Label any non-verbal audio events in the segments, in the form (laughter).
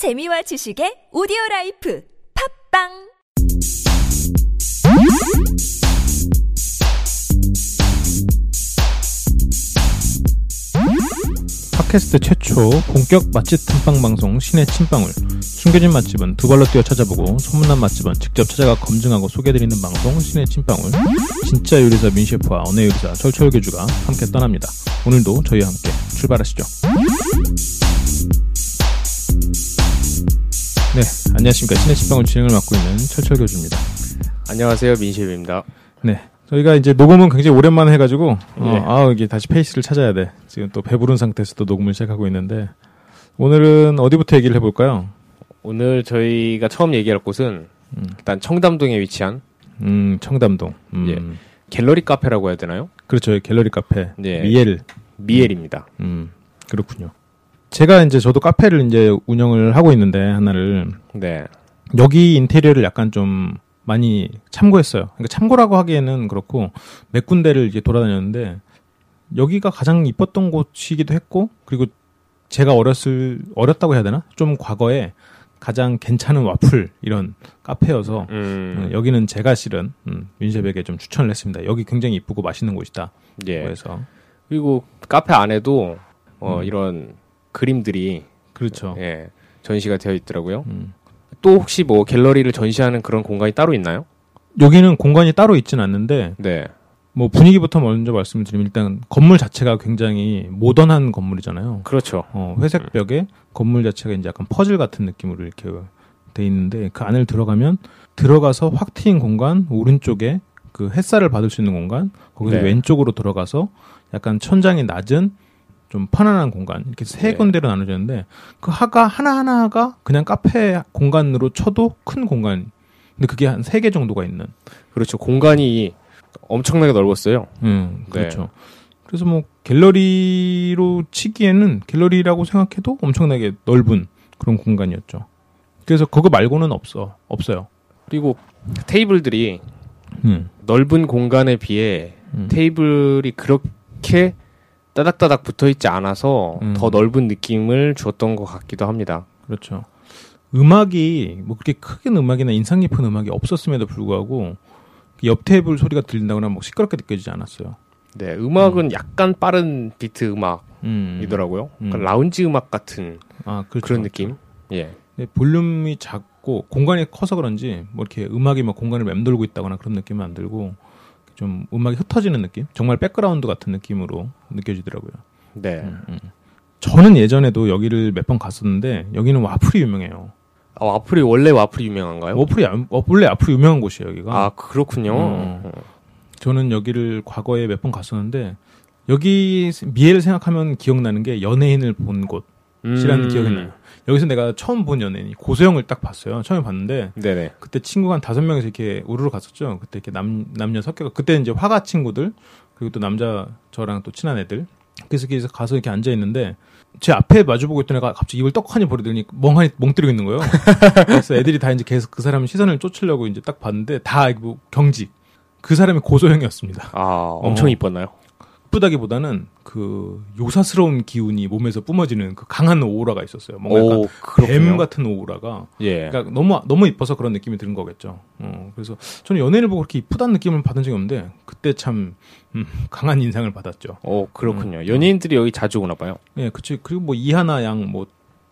재미와 지식의 오디오 라이프. 팝빵! 팟캐스트 최초 본격 맛집 탐방 방송 신의 침방울. 숨겨진 맛집은 두 발로 뛰어 찾아보고 소문난 맛집은 직접 찾아가 검증하고 소개해드리는 방송 신의 침방울. 진짜 요리사 민셰프와 언어 요리사 철철 교주가 함께 떠납니다. 오늘도 저희와 함께 출발하시죠 안녕하십니까 신의 침방울 진행을 맡고 있는 철철 교주입니다 안녕하세요 민셰프입니다. 네 저희가 이제 녹음은 굉장히 오랜만에 해가지고 어, 예. 아 이게 다시 페이스를 찾아야 돼 지금 또 배부른 상태에서 또 녹음을 시작하고 있는데 오늘은 어디부터 얘기를 해볼까요? 오늘 저희가 처음 얘기할 곳은 음. 일단 청담동에 위치한 음, 청담동. 음, 예. 갤러리 카페라고 해야 되나요? 그렇죠. 갤러리 카페. 예. 미엘. 미엘입니다. 음, 그렇군요. 제가 이제 저도 카페를 이제 운영을 하고 있는데 하나를 네. 여기 인테리어를 약간 좀 많이 참고했어요. 그러니까 참고라고 하기에는 그렇고 몇 군데를 이제 돌아다녔는데 여기가 가장 이뻤던 곳이기도 했고 그리고 제가 어렸을 어렸다고 해야 되나? 좀 과거에 가장 괜찮은 와플 이런 카페여서 음. 어, 여기는 제가 실은 음, 윤셰백에 좀 추천을 했습니다. 여기 굉장히 이쁘고 맛있는 곳이다. 예. 그래서 그리고 카페 안에도 어, 음. 이런 그림들이 그렇죠. 예, 전시가 되어 있더라고요. 음. 또 혹시 뭐 갤러리를 전시하는 그런 공간이 따로 있나요? 여기는 공간이 따로 있지는 않는데 네. 뭐 분위기부터 먼저 말씀드리면 일단 건물 자체가 굉장히 모던한 건물이잖아요. 그렇죠. 어, 회색 벽에 건물 자체가 이제 약간 퍼즐 같은 느낌으로 이렇게 돼 있는데 그 안을 들어가면 들어가서 확 트인 공간 오른쪽에 그 햇살을 받을 수 있는 공간 거기서 네. 왼쪽으로 들어가서 약간 천장이 낮은 좀 편안한 공간 이렇게 세 네. 군데로 나눠졌는데 그 하가 하나 하나가 그냥 카페 공간으로 쳐도 큰 공간 근데 그게 한 세 개 정도가 있는 그렇죠. 공간이 엄청나게 넓었어요. 음, 네. 그렇죠. 그래서 뭐 갤러리로 치기에는 갤러리라고 생각해도 엄청나게 넓은 그런 공간이었죠. 그래서 그거 말고는 없어. 없어요. 그리고 테이블들이 음. 넓은 공간에 비해 음. 테이블이 그렇게 따닥따닥 붙어 있지 않아서 음. 더 넓은 느낌을 주었던 것 같기도 합니다. 그렇죠. 음악이 뭐 그렇게 크게 음악이나 인상 깊은 음악이 없었음에도 불구하고 그옆 테이블 소리가 들린다거나 뭐 시끄럽게 느껴지지 않았어요. 네, 음악은 약간 빠른 비트 음악이더라고요. 음. 약간 라운지 음악 같은 아, 그렇죠. 그런 느낌. 예. 네, 볼륨이 작고 공간이 커서 그런지 뭐 이렇게 음악이 막 공간을 맴돌고 있다거나 그런 느낌은 안 들고 좀 음악이 흩어지는 느낌? 정말 백그라운드 같은 느낌으로 느껴지더라고요. 네. 음, 저는 예전에도 여기를 몇 번 갔었는데 여기는 와플이 유명해요. 아, 와플이 원래 와플이 유명한가요? 와플이 원래 와플이 유명한 곳이에요 여기가. 아, 그렇군요. 음. 어. 저는 여기를 과거에 몇 번 갔었는데 여기 미애를 생각하면 기억나는 게 연예인을 본 곳이라는 음. 기억이 나요. 여기서 내가 처음 본 연예인이 고소영을 딱 봤어요. 처음에 봤는데 네네. 그때 친구가 한 다섯 명이서 이렇게 우르르 갔었죠. 그때 이렇게 남, 남녀 섞여, 그때 이제 화가 친구들, 그리고 또 남자, 저랑 또 친한 애들. 그래서 이렇게 가서 이렇게 앉아 있는데, 제 앞에 마주보고 있던 애가 갑자기 입을 떡하니 버리더니 멍하니 멍 때리고 있는 거예요. 그래서 애들이 다 이제 계속 그 사람 시선을 쫓으려고 이제 딱 봤는데, 다 뭐 경직. 그 사람이 고소영이었습니다. 아, 엄청 어. 이뻤나요? 이쁘다기보다는 그 요사스러운 기운이 몸에서 뿜어지는 그 강한 오라가 있었어요. 뭔가 약간 오, 그렇군요. 뱀 같은 오라가 예. 그러니까 너무 너무 이뻐서 그런 느낌이 드는 거겠죠. 어, 그래서 저는 연예인을 보고 그렇게 이쁘다는 느낌을 받은 적이 없는데 그때 참 음, 강한 인상을 받았죠. 오, 그렇군요. 음. 연예인들이 여기 자주 오나 봐요. 예, 그치. 그리고 뭐 이하나 양, 뭐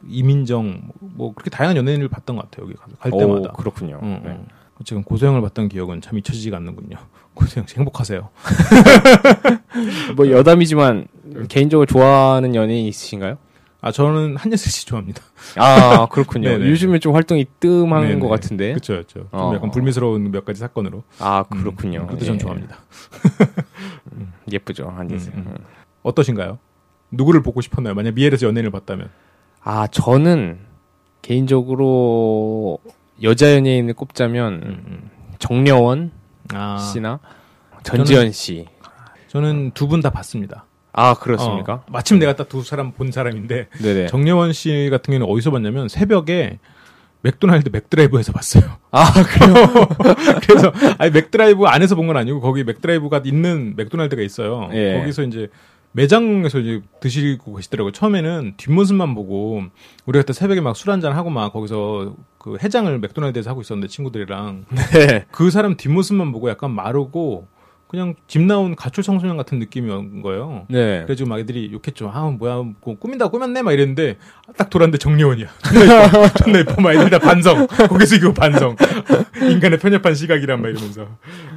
이민정, 뭐, 뭐 그렇게 다양한 연예인을 봤던 것 같아요. 여기 가- 갈 오, 때마다. 그렇군요. 어, 네. 어. 지금 고소영을 봤던 기억은 참 잊혀지지가 않는군요. (laughs) 고소영 씨 행복하세요. (laughs) 뭐 여담이지만 개인적으로 좋아하는 연예인 있으신가요? 아 저는 한예슬 씨 좋아합니다. 아 (laughs) 그렇군요. 요즘에 좀 활동이 뜸한 네네. 것 같은데. 그렇죠, 그렇죠. 좀 어. 약간 불미스러운 몇 가지 사건으로. 아 음, 그렇군요. 그것도 전 예. 좋아합니다. 예쁘죠 한예슬. 음, 음. 어떠신가요? 누구를 보고 싶었나요? 만약 미엘에서 연예인을 봤다면. 아 저는 개인적으로 여자 연예인을 꼽자면 음, 음. 정려원 아, 씨나 전지현 씨. 저는 두 분 다 봤습니다. 아 그렇습니까? 어, 마침 내가 딱 두 사람 본 사람인데 네네. 정려원 씨 같은 경우는 어디서 봤냐면 새벽에 맥도날드 맥드라이브에서 봤어요. 아 그래요? (laughs) 그래서 아니 맥드라이브 안에서 본 건 아니고 거기 맥드라이브가 있는 맥도날드가 있어요. 예. 거기서 이제 매장에서 이제 드시고 계시더라고요. 처음에는 뒷모습만 보고 우리가 그때 새벽에 막 술 한잔 하고 막 거기서 그 해장을 맥도날드에서 하고 있었는데 친구들이랑 (laughs) 네. 그 사람 뒷모습만 보고 약간 마르고 그냥 집 나온 가출 청소년 같은 느낌이 온 거예요. 네. 그래가지고 막 애들이 욕했죠. 아, 뭐야, 뭐 꾸민다, 꾸몄네, 막 이랬는데, 딱 돌았는데 정려원이야. (laughs) 존나 예뻐, 존나 예뻐, 막 애들 다 반성. 거기서 이거 반성. (laughs) 인간의 편협한 시각이란 막 이러면서.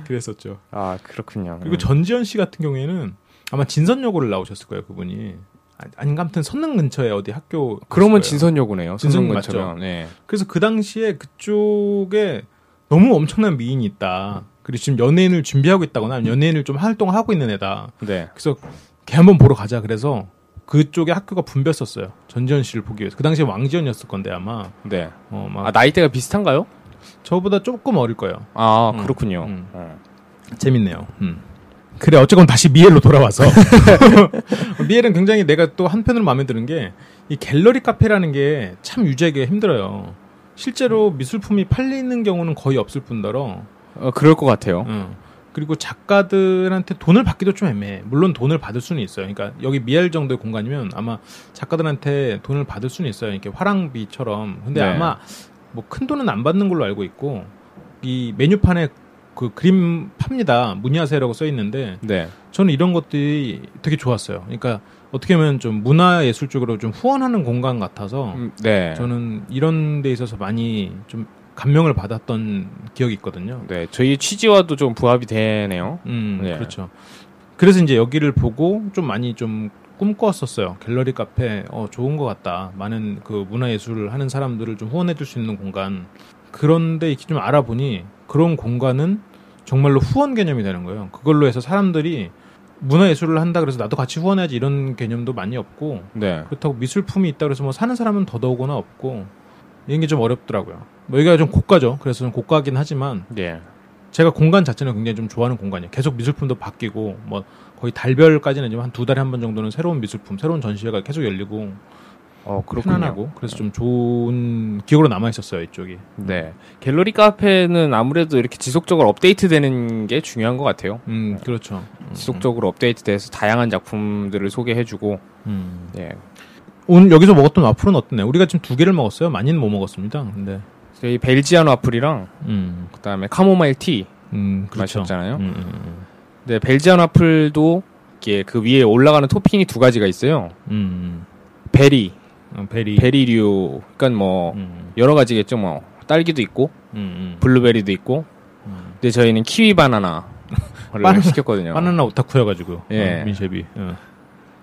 그랬었죠. 아, 그렇군요. 그리고 전지현 씨 같은 경우에는 아마 진선여고를 나오셨을 거예요, 그분이. 아, 아닌가 아무튼 선릉 근처에 어디 학교. 그러면. 진선여고네요. 진선? 근처면. 네. 그래서 그 당시에 그쪽에 너무 엄청난 미인이 있다. 그리고 지금 연예인을 준비하고 있다거나 아니면 연예인을 좀 활동하고 있는 애다. 네. 그래서 걔 한번 보러 가자. 그래서 그쪽에 학교가 붐볐었어요. 전지현 씨를 보기 위해서. 그 당시에 왕지연이었을 건데 아마 네. 어, 막 아, 나이대가 비슷한가요? 저보다 조금 어릴 거예요. 아, 음, 그렇군요. 음. 어. 재밌네요. 음. 그래 어쨌건 다시 미엘로 돌아와서 (laughs) 미엘은 굉장히 내가 또 한편으로 마음에 드는 게 이 갤러리 카페라는 게 참 유지하기가 힘들어요. 실제로 미술품이 팔리는 경우는 거의 없을 뿐더러 어, 그럴 것 같아요. 응. 그리고 작가들한테 돈을 받기도 좀 애매해. 물론 돈을 받을 수는 있어요. 그러니까 여기 미엘 정도의 공간이면 아마 작가들한테 돈을 받을 수는 있어요. 이렇게 화랑비처럼. 근데 네. 아마 뭐 큰 돈은 안 받는 걸로 알고 있고 이 메뉴판에 그 그림 팝니다. 문의하세요라고 써 있는데 네. 저는 이런 것들이 되게 좋았어요. 그러니까 어떻게 보면 좀 문화 예술 쪽으로 좀 후원하는 공간 같아서 음, 네. 저는 이런 데 있어서 많이 좀 감명을 받았던 기억이 있거든요. 네. 저희 취지와도 좀 부합이 되네요. 음, 네. 그렇죠. 그래서 이제 여기를 보고 좀 많이 좀 꿈꿨었어요. 갤러리 카페, 어, 좋은 것 같다. 많은 그 문화 예술을 하는 사람들을 좀 후원해줄 수 있는 공간. 그런데 이렇게 좀 알아보니 그런 공간은 정말로 후원 개념이 되는 거예요. 그걸로 해서 사람들이 문화 예술을 한다 그래서 나도 같이 후원해야지 이런 개념도 많이 없고 네. 그렇다고 미술품이 있다 그래서 뭐 사는 사람은 더더욱이나 없고 이런 게 좀 어렵더라고요. 뭐 여기가 좀 고가죠. 그래서 좀 고가긴 하지만 네. 제가 공간 자체는 굉장히 좀 좋아하는 공간이에요. 계속 미술품도 바뀌고 뭐 거의 달별까지는 아니지만 한두 달에 한 번 정도는 새로운 미술품, 새로운 전시회가 계속 열리고 어, 그렇군요. 편안하고 그래서 좀 좋은 기억으로 남아 있었어요 이쪽이. 네. 갤러리 카페는 아무래도 이렇게 지속적으로 업데이트되는 게 중요한 것 같아요. 음 그렇죠. 음, 지속적으로 업데이트돼서 다양한 작품들을 소개해주고, 음. 예. 오늘 여기서 먹었던 와플은 어떠네? 우리가 지금 두 개를 먹었어요. 많이는 못 먹었습니다. 근데 저희 벨지안 와플이랑 음, 그다음에 카모마일 티 음 그렇죠. 마셨잖아요. 음, 음, 음. 네, 벨지안 와플도 이게 그 위에 올라가는 토핑이 두 가지가 있어요. 음, 베리, 음. 어, 베리. 베리류, 그러니까 뭐 음, 여러 가지겠죠. 뭐 딸기도 있고 음, 음. 블루베리도 있고. 음. 근데 저희는 키위 바나나 를 시켰거든요. 바나나 오타쿠여가지고 예. 어, 민셰프. 어.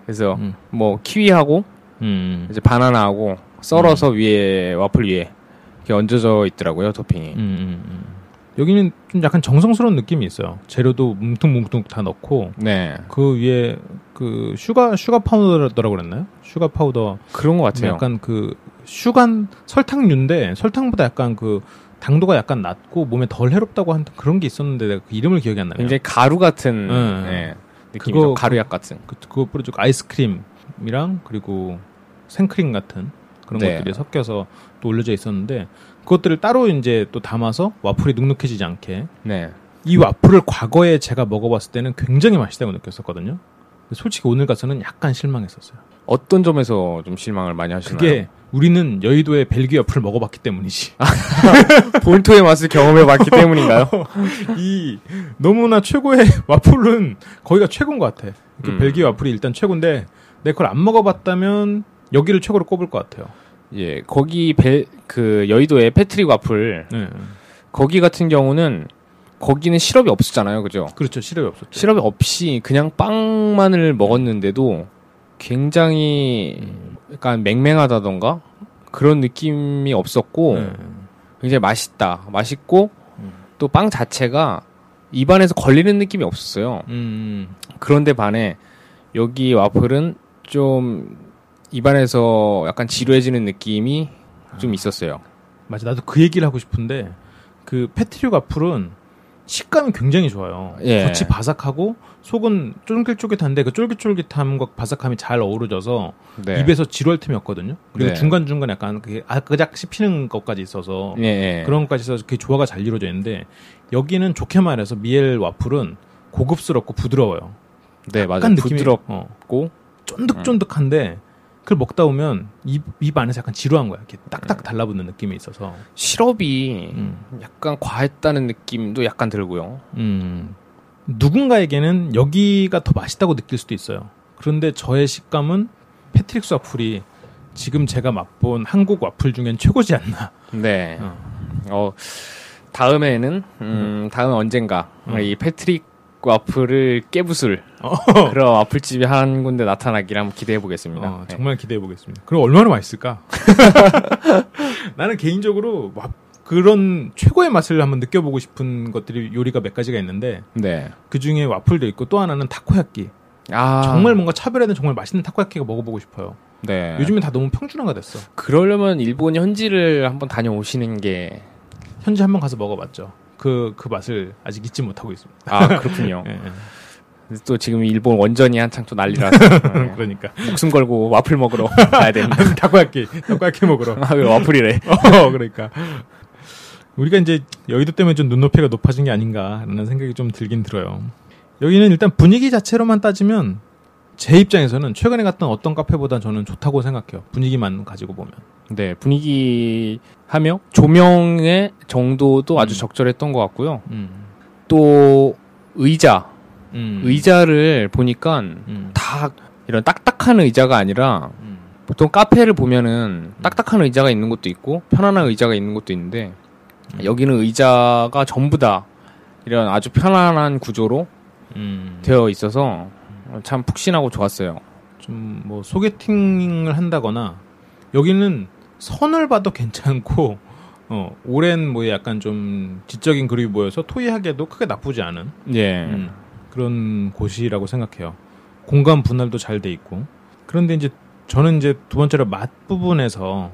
그래서 음. 뭐 키위하고 음, 이제 바나나하고 썰어서 위에 와플 위에 이렇게 얹어져 있더라고요 토핑이. 여기는 좀 약간 정성스러운 느낌이 있어요. 재료도 뭉툭뭉툭 다 넣고 네, 그 위에 그 슈가 슈가 파우더라고 그랬나요? 슈가 파우더 그런 것 같아요. 약간 그 슈간 설탕류인데 설탕보다 약간 그 당도가 약간 낮고 몸에 덜 해롭다고 한 그런 게 있었는데 내가 그 이름을 기억이 안 나네요. 굉장히 가루 같은 네. 네, 느낌이죠. 그거- 가루약 같은. 그, 그거 뿌려주고 아이스크림이랑 그리고 생크림 같은 그런 네. 것들이 섞여서 또 올려져 있었는데 그것들을 따로 이제 또 담아서 와플이 눅눅해지지 않게 네. 이 와플을 과거에 제가 먹어봤을 때는 굉장히 맛있다고 느꼈었거든요. 솔직히 오늘 가서는 약간 실망했었어요. 어떤 점에서 좀 실망을 많이 하시나요? 그게 우리는 여의도의 벨기 와플을 먹어봤기 때문이지. (laughs) 본토의 맛을 경험해봤기 때문인가요? (laughs) 이 너무나 최고의 (laughs) 와플은 거기가 최고인 것 같아. 그 음. 벨기 와플이 일단 최고인데 내걸안 먹어봤다면 여기를 최고로 꼽을 것 같아요. 예, 거기 벨, 그 여의도의 패트릭 와플 네. 거기 같은 경우는 거기는 시럽이 없었잖아요, 그죠? 그렇죠. 시럽이 없었죠. 시럽이 없이 그냥 빵만을 먹었는데도 굉장히 약간 맹맹하다던가 그런 느낌이 없었고 네. 굉장히 맛있다, 맛있고 음. 또빵 자체가 입안에서 걸리는 느낌이 없었어요. 음, 그런데 반해 여기 와플은 좀 입안에서 약간 지루해지는 느낌이 좀 있었어요. 맞아. 나도 그 얘기를 하고 싶은데 그 패트릭 와플은 식감이 굉장히 좋아요. 예. 겉이 바삭하고 속은 쫄깃쫄깃한데 그 쫄깃쫄깃함과 바삭함이 잘 어우러져서 네. 입에서 지루할 틈이 없거든요. 그리고 네. 중간중간 약간 그게 아그작 씹히는 것까지 있어서 예, 예. 그런 것까지 있어서 그 조화가 잘 이루어져 있는데 여기는 좋게 말해서 미엘 와플은 고급스럽고 부드러워요. 네, 맞아요. 약간 느낌이 부드럽고 어, 쫀득쫀득한데 그걸 먹다 보면 입, 입 안에서 약간 지루한 거야. 이렇게 딱딱 달라붙는 느낌이 있어서. 시럽이 음. 약간 과했다는 느낌도 약간 들고요. 음. 누군가에게는 여기가 더 맛있다고 느낄 수도 있어요. 그런데 저의 식감은 패트릭스 와플이 지금 제가 맛본 한국 와플 중엔 최고지 않나. 네. 어. 어, 다음에는 음, 다음 언젠가 음. 이 패트릭 와플을 깨부술 어. 그런 와플집이 한 군데 나타나기를 한번 기대해 보겠습니다. 어, 네. 정말 기대해 보겠습니다. 그럼 얼마나 맛있을까? (laughs) 나는 개인적으로 와- 그런 최고의 맛을 한번 느껴보고 싶은 것들이 요리가 몇 가지가 있는데 네. 그 중에 와플도 있고 또 하나는 타코야끼. 아 정말 뭔가 차별화된 정말 맛있는 타코야끼가 먹어보고 싶어요. 네. 요즘엔 다 너무 평준화가 됐어. 그러려면 일본 현지를 한번 다녀오시는 게 현지 한번 가서 먹어봤죠. 그, 그 맛을 아직 잊지 못하고 있습니다. 아, 그렇군요. (laughs) 예, 예. 또 지금 일본 원전이 한창 또 난리라서 네. (laughs) 그러니까. 목숨 걸고 와플 먹으러 (laughs) 가야 됩니다. 타코야끼, 타코야끼 먹으러. 아, 왜 와플이래? 어, 그러니까. 우리가 이제 여의도 때문에 좀 눈높이가 높아진 게 아닌가라는 생각이 좀 들긴 들어요. 여기는 일단 분위기 자체로만 따지면 제 입장에서는 최근에 갔던 어떤 카페보다 저는 좋다고 생각해요. 분위기만 가지고 보면. 네, 분위기 하며 조명의 정도도 아주 음. 적절했던 것 같고요. 음. 또 의자, 음. 의자를 보니까 음. 다 이런 딱딱한 의자가 아니라 음. 보통 카페를 보면은 딱딱한 의자가 있는 것도 있고 편안한 의자가 있는 것도 있는데 음. 여기는 의자가 전부 다 이런 아주 편안한 구조로 음. 되어 있어서 참 푹신하고 좋았어요. 좀 뭐 소개팅을 한다거나 여기는 선을 봐도 괜찮고 어 오랜 뭐 약간 좀 지적인 그룹이 모여서 토의하기에도 크게 나쁘지 않은 예. 음, 그런 곳이라고 생각해요. 공간 분할도 잘 돼 있고 그런데 이제 저는 이제 두 번째로 맛 부분에서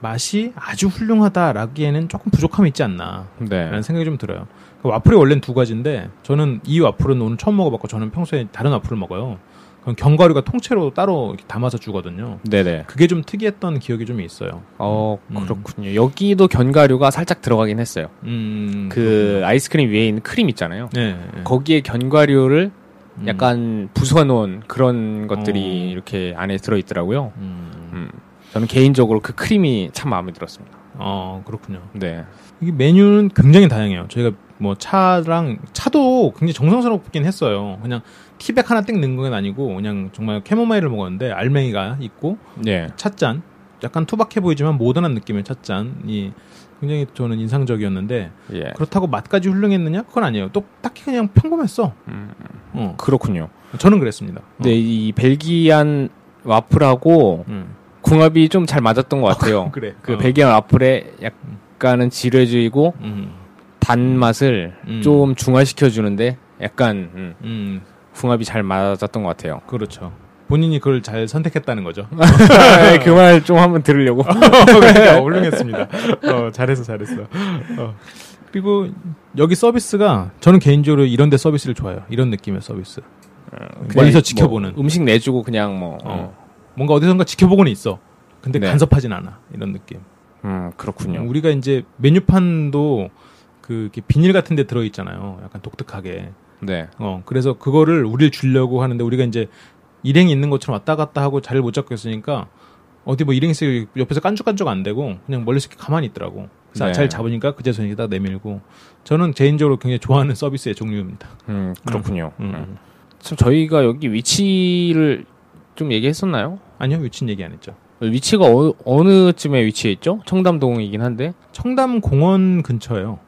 맛이 아주 훌륭하다라기에는 조금 부족함이 있지 않나 네. 라는 생각이 좀 들어요. 그 와플이 원래는 두 가지인데 저는 이 와플은 오늘 처음 먹어봤고 저는 평소에 다른 와플을 먹어요. 그럼 견과류가 통째로 따로 담아서 주거든요. 네네. 그게 좀 특이했던 기억이 좀 있어요. 어, 음. 그렇군요. 여기도 견과류가 살짝 들어가긴 했어요. 음, 그 아이스크림 위에 있는 크림 있잖아요. 네, 네. 거기에 견과류를 음, 약간 부숴놓은 그런 것들이 어. 이렇게 안에 들어있더라고요. 음, 음. 저는 개인적으로 그 크림이 참 마음에 들었습니다. 어 그렇군요. 네. 이게 메뉴는 굉장히 다양해요. 저희가 뭐 차랑 차도 굉장히 정성스럽긴 했어요. 그냥 티백 하나 땡 넣은 건 아니고 그냥 정말 캐모마일을 먹었는데 알맹이가 있고 네. 찻잔 약간 투박해 보이지만 모던한 느낌의 찻잔이 굉장히 저는 인상적이었는데 예. 그렇다고 맛까지 훌륭했느냐? 그건 아니에요. 또 딱히 그냥 평범했어. 음, 어, 그렇군요. 저는 그랬습니다. 어. 근데 이 벨기안 와플하고 음. 궁합이 좀 잘 맞았던 것 같아요. (laughs) 그래. 그 어. 벨기안 와플에 약간은 지뢰주이고 음. 단맛을 음. 좀 중화시켜 주는데 약간 음, 음. 궁합이 잘 맞았던 것 같아요. 그렇죠. 본인이 그걸 잘 선택했다는 거죠. (laughs) 그 말 좀 한번 들으려고. (laughs) 그러니까 훌륭했습니다. 어, 잘했어, 잘했어. 어. 그리고 여기 서비스가 저는 개인적으로 이런 데 서비스를 좋아해요. 이런 느낌의 서비스. 멀리서 뭐 지켜보는. 음식 내주고 그냥 뭐 어. 뭔가 어디선가 지켜보고는 있어. 근데 네. 간섭하진 않아. 이런 느낌. 음, 그렇군요. 우리가 이제 메뉴판도 그 비닐 같은 데 들어 있잖아요. 약간 독특하게. 네. 어, 그래서 그거를 우리를 주려고 하는데 우리가 이제 일행이 있는 것처럼 왔다 갔다 하고 자리를 못 잡고 있으니까 어디 뭐 일행이 있어요. 옆에서 깐죽깐죽 안 되고 그냥 멀리서 이렇게 가만히 있더라고. 그래서 네. 잘 잡으니까 그제서 여기다 내밀고 저는 개인적으로 굉장히 좋아하는 서비스의 종류입니다. 음, 그렇군요. 음. 음. 참 저희가 여기 위치를 좀 얘기했었나요? 아니요, 위친 얘기 안 했죠. 위치가 어, 어느 쯤에 위치해 있죠? 청담동이긴 한데 청담 공원 근처예요.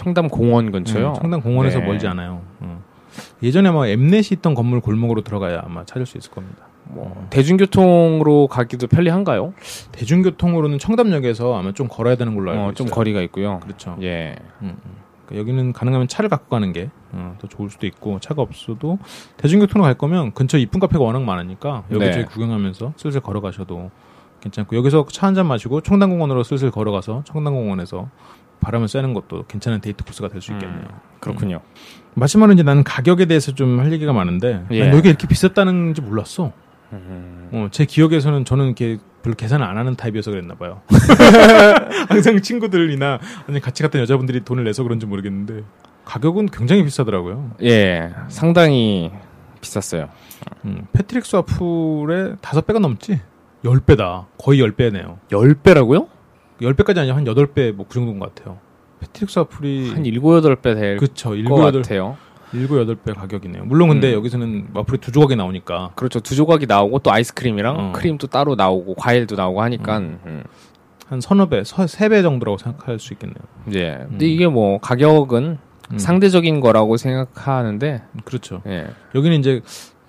청담 공원 근처요. 음, 청담 공원에서 네. 멀지 않아요. 어. 예전에 뭐 엠넷이 있던 건물 골목으로 들어가야 아마 찾을 수 있을 겁니다. 뭐 대중교통으로 가기도 편리한가요? 대중교통으로는 청담역에서 아마 좀 걸어야 되는 걸로 알고 어, 있어요. 좀 거리가 있고요. 그렇죠. 예. 음, 음. 그러니까 여기는 가능하면 차를 갖고 가는 게 어, 더 좋을 수도 있고 차가 없어도 대중교통으로 갈 거면 근처 이쁜 카페가 워낙 많으니까 여기저기 네. 구경하면서 슬슬 걸어가셔도 괜찮고 여기서 차 한 잔 마시고 청담공원으로 슬슬 걸어가서 청담공원에서 바람을 쐬는 것도 괜찮은 데이트 코스가 될 수 있겠네요. 그렇군요. 마지막으로 이제 나는 가격에 대해서 좀 할 얘기가 많은데 예. 난 여기가 이렇게 비쌌다는지 몰랐어. 음. 어, 제 기억에서는 저는 이렇게 별로 계산을 안 하는 타입이어서 그랬나 봐요. (laughs) 항상 친구들이나 아니 같이 갔던 여자분들이 돈을 내서 그런지 모르겠는데 가격은 굉장히 비싸더라고요. 예, 상당히 비쌌어요. 음, 패트릭스 와플의 다섯 배가 넘지? 열 배다. 거의 열 배네요. 10배라고요? 열 배까지 아니라 한 여덟 배뭐 그 정도인 것 같아요. 패트릭스 와플이 한 7, 8배 될것 그쵸 일곱 여덟 같아요. 일곱 여덟 배 가격이네요. 물론 근데 음. 여기서는 와플이 두 조각이 나오니까 그렇죠. 두 조각이 나오고 또 아이스크림이랑 어. 크림도 따로 나오고 과일도 나오고 하니까 음. 한 서너 배, 서, 세배 정도라고 생각할 수 있겠네요. 예. 근데 이게 뭐 가격은 음. 상대적인 거라고 생각하는데 그렇죠. 예. 여기는 이제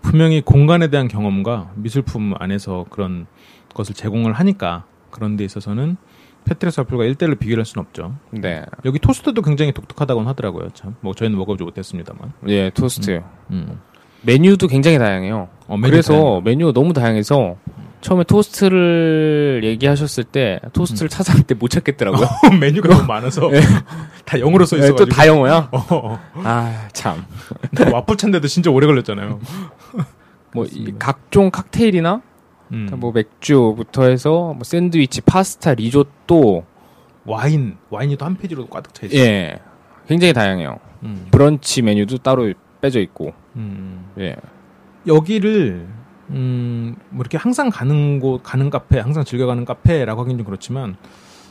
분명히 공간에 대한 경험과 미술품 안에서 그런 것을 제공을 하니까 그런 데 있어서는 패트릭스 와플과 1대1로 비교를 할 수는 없죠. 네. 여기 토스트도 굉장히 독특하다고 하더라고요. 참. 뭐 저희는 먹어보지 못했습니다만. 예, 토스트. 음. 메뉴도 굉장히 다양해요. 어, 메뉴 그래서 다양해요. 메뉴가 너무 다양해서 처음에 토스트를 얘기하셨을 때 토스트를 찾았는데 못 찾겠더라고요. (laughs) 메뉴가 너무 많아서 (laughs) 다 영어로 써 예, 있어가지고. 또다 영어야? (laughs) 어, 어. 아, 참. 와플 찾는데도 진짜 오래 걸렸잖아요. 뭐, 이 각종 칵테일이나 음. 뭐 맥주부터 해서 뭐 샌드위치, 파스타, 리조또, 와인, 와인이 또 한 페이지로 꽉차 있어요. 예. 굉장히 다양해요. 음. 브런치 메뉴도 따로 빼져 있고, 음. 예. 여기를 음, 뭐 이렇게 항상 가는 곳, 가는 카페, 항상 즐겨가는 카페라고 하긴 좀 그렇지만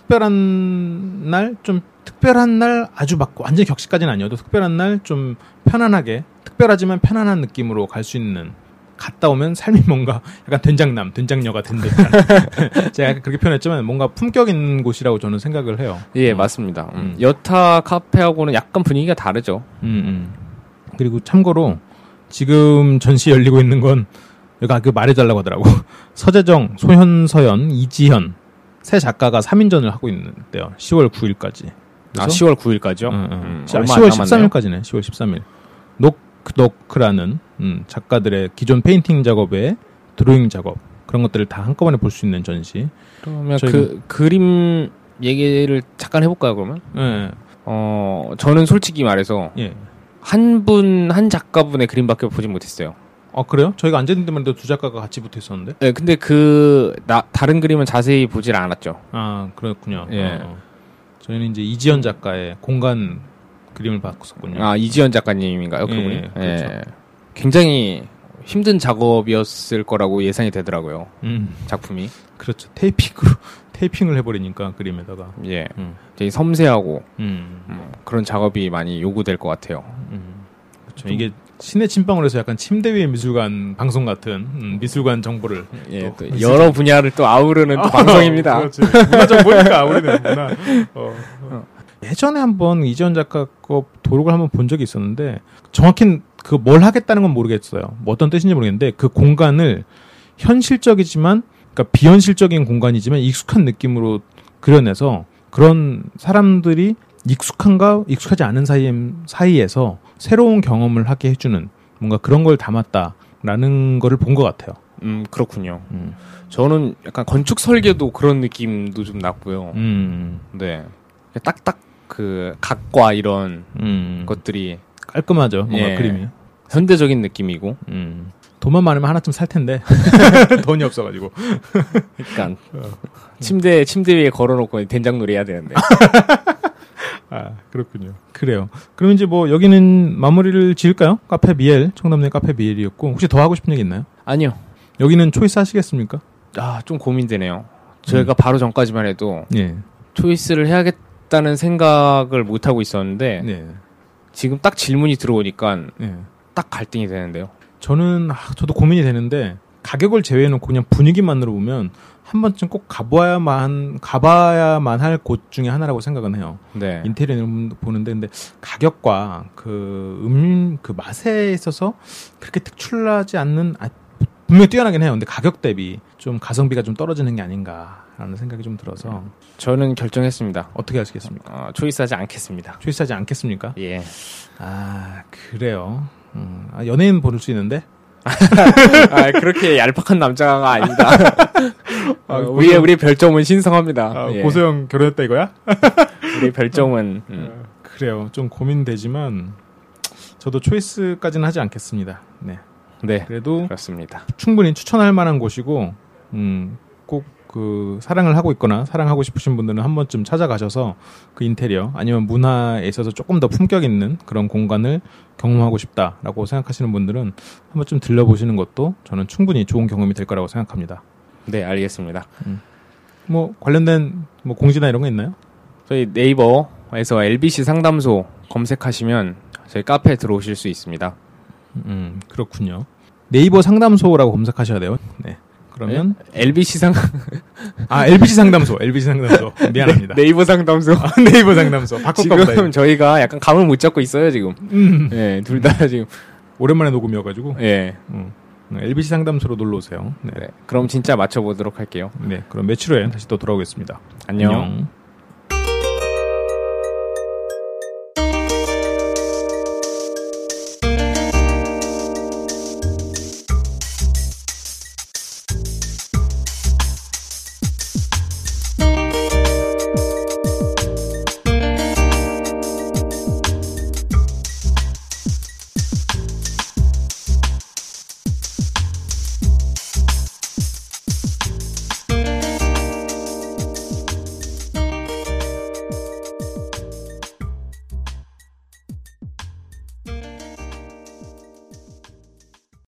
특별한 날, 좀 특별한 날 아주 막 완전 히 격식까지는 아니어도 특별한 날 좀 편안하게, 특별하지만 편안한 느낌으로 갈 수 있는 갔다 오면 삶이 뭔가 약간 된장남, 된장녀가 된 듯한 (laughs) 제가 그렇게 표현했지만 뭔가 품격 있는 곳이라고 저는 생각을 해요. 예, 어. 맞습니다. 음. 음. 여타 카페하고는 약간 분위기가 다르죠. 음, 음. 그리고 참고로 지금 전시 열리고 있는 건 여기가 그 말해달라고 하더라고. (laughs) 서재정, 소현서연, 이지현 세 작가가 3인전을 하고 있는데요. 10월 9일까지. 아, 10월 9일까지요? 응, 응. 음, 자, 얼마 10월 안 남았네요. 13일까지네. 10월 13일. 노크 노크라는 음, 작가들의 기존 페인팅 작업에 드로잉 작업 그런 것들을 다 한꺼번에 볼 수 있는 전시. 그러면 그 그림 얘기를 잠깐 해볼까요, 그러면? 예, 어, 저는 솔직히 말해서 예. 한 분, 한 작가분의 그림밖에 보진 못했어요. 어 그래요? 저희가 앉아있는 데만 해도 두 작가가 같이 붙어 있었는데. 네, 근데 그, 나, 다른 그림은 자세히 보질 않았죠. 아 그렇군요. 예. 어, 어. 저희는 이제 이지현 작가의 공간 그림을 봤었군요. 아, 이지연 작가님인가요, 예, 그분이? 예, 그렇죠. 굉장히 힘든 작업이었을 거라고 예상이 되더라고요, 음, 작품이. 그렇죠. 테이핑으로 (laughs) 테이핑을 해버리니까 그림에다가. 예. 음, 되게 섬세하고, 음, 음, 그런 작업이 많이 요구될 것 같아요. 음. 그렇죠. 이게 시내 침방울 에서 약간 침대 위의 미술관 방송 같은 음, 미술관 정보를 예, 또 또 여러 분야를 또 아우르는 또 (laughs) 방송입니다. 그렇지. 문화 정보니까 우리는 문화. (laughs) 어, 어. 예전에 한번 이지현 작가 거 도록을 한번 본 적이 있었는데 정확히 그 뭘 하겠다는 건 모르겠어요. 뭐 어떤 뜻인지 모르겠는데 그 공간을 현실적이지만 그러니까 비현실적인 공간이지만 익숙한 느낌으로 그려내서 그런 사람들이 익숙한가 익숙하지 않은 사이 사이에서 새로운 경험을 하게 해주는 뭔가 그런 걸 담았다라는 거를 본 것 같아요. 음, 그렇군요. 음. 저는 약간 건축 설계도 그런 느낌도 좀 났고요. 음. 네. 딱딱 그 각과 이런 음. 것들이 깔끔하죠. 뭔가 예. 그림이. 현대적인 느낌이고, 음. 돈만 많으면 하나쯤 살 텐데 (laughs) 돈이 없어가지고. 그러니까 (laughs) 침대 침대 위에 걸어놓고 된장놀이 해야 되는데. (laughs) 아 그렇군요. 그래요. 그럼 이제 뭐 여기는 마무리를 지을까요? 카페 미엘 청담리 카페 미엘이었고 혹시 더 하고 싶은 얘기 있나요? 아니요. 여기는 초이스 하시겠습니까? 아, 좀 고민되네요. 저희가 바로 전까지만 해도 예. 초이스를 해야겠 다는 생각을 못 하고 있었는데 네. 지금 딱 질문이 들어오니까 네. 딱 갈등이 되는데요. 저는 아, 저도 고민이 되는데 가격을 제외해놓고 그냥 분위기만으로 보면 한 번쯤 꼭 가봐야만 가봐야만 할 곳 중에 하나라고 생각은 해요. 네. 인테리어를 보는데 근데 가격과 그 음, 그 맛에 있어서 그렇게 특출나지 않는 아, 분명히 뛰어나긴 해요. 근데 가격 대비 좀 가성비가 좀 떨어지는 게 아닌가 라는 생각이 좀 들어서 저는 결정했습니다. 어떻게 하시겠습니까? 어, 초이스하지 않겠습니다. 초이스하지 않겠습니까? 예. 아 그래요. 음, 아, 연예인 보를 수 있는데 (laughs) 아, 그렇게 얄팍한 남자가 아닙니다. (laughs) 아, 어, 고소영- 우리의 우리 별점은 신성합니다. 아, 예. 고소영 결혼했다 이거야? (laughs) 우리 별점은 음. 그래요. 좀 고민되지만 저도 초이스까지는 하지 않겠습니다. 네. 네 그래도 그렇습니다. 충분히 추천할 만한 곳이고, 음, 꼭 그 사랑을 하고 있거나 사랑하고 싶으신 분들은 한 번쯤 찾아가셔서 그 인테리어 아니면 문화에 있어서 조금 더 품격 있는 그런 공간을 경험하고 싶다라고 생각하시는 분들은 한 번쯤 들려보시는 것도 저는 충분히 좋은 경험이 될 거라고 생각합니다. 네, 알겠습니다. 뭐 관련된 뭐 공지나 이런 거 있나요? 저희 네이버에서 LBC 상담소 검색하시면 저희 카페에 들어오실 수 있습니다. 음 그렇군요. 네이버 상담소라고 검색하셔야 돼요. 네. 그러면 LBC 상 아 LBC 상담소, LBC 상담소 (laughs) 미안합니다. 네 이버 상담소. 네이버 상담소 바꿀까 보다. 지금 저희가 약간 감을 못 잡고 있어요 지금. 음. 예, 둘다 지금. 오랜만에 녹음이어 가지고 예. 음. LBC 상담소로 놀러 오세요. 네. 네. 그럼 진짜 맞춰 보도록 할게요. 네. 그럼 며칠 후에 다시 또 돌아오겠습니다. 안녕. 안녕.